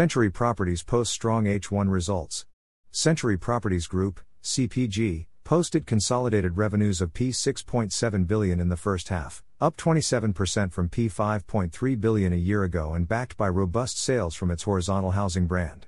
Century Properties posts strong H1 results. Century Properties Group, CPG, posted consolidated revenues of P6.7 billion in the first half, up 27% from P5.3 billion a year ago and backed by robust sales from its horizontal housing brand.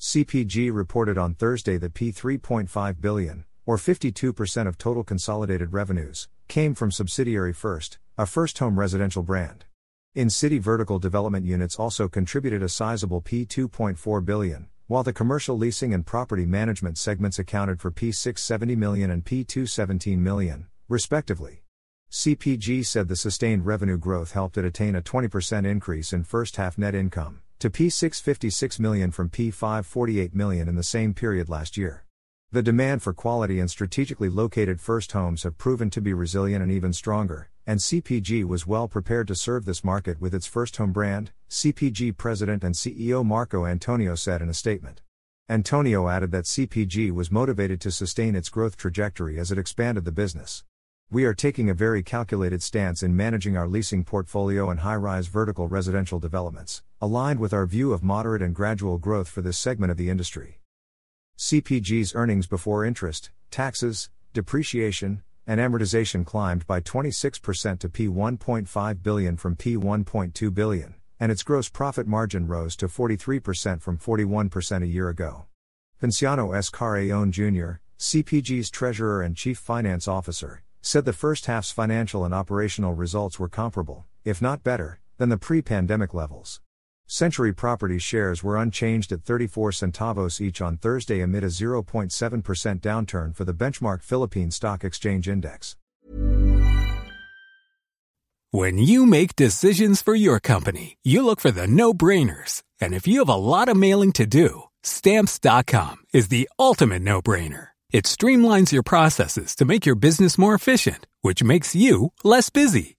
CPG reported on Thursday that P3.5 billion, or 52% of total consolidated revenues, came from subsidiary PHirst, a first home residential brand. In city vertical development units also contributed a sizable P2.4 billion, while the commercial leasing and property management segments accounted for P670 million and P217 million, respectively. CPG said the sustained revenue growth helped it attain a 20% increase in first half net income to P656 million from P548 million in the same period last year. The demand for quality and strategically located first homes have proven to be resilient and even stronger, and CPG was well prepared to serve this market with its first home brand, CPG President and CEO Marco Antonio said in a statement. Antonio added that CPG was motivated to sustain its growth trajectory as it expanded the business. We are taking a very calculated stance in managing our leasing portfolio and high rise vertical residential developments, aligned with our view of moderate and gradual growth for this segment of the industry. CPG's earnings before interest, taxes, depreciation, and amortization climbed by 26% to P1.5 billion from P1.2 billion, and its gross profit margin rose to 43% from 41% a year ago. Ponciano S. Carreon Jr., CPG's treasurer and chief finance officer, said the first half's financial and operational results were comparable, if not better, than the pre pandemic levels. Century Properties shares were unchanged at 34 centavos each on Thursday amid a 0.7% downturn for the benchmark Philippine Stock Exchange Index. When you make decisions for your company, you look for the no brainers. And if you have a lot of mailing to do, stamps.com is the ultimate no brainer. It streamlines your processes to make your business more efficient, which makes you less busy.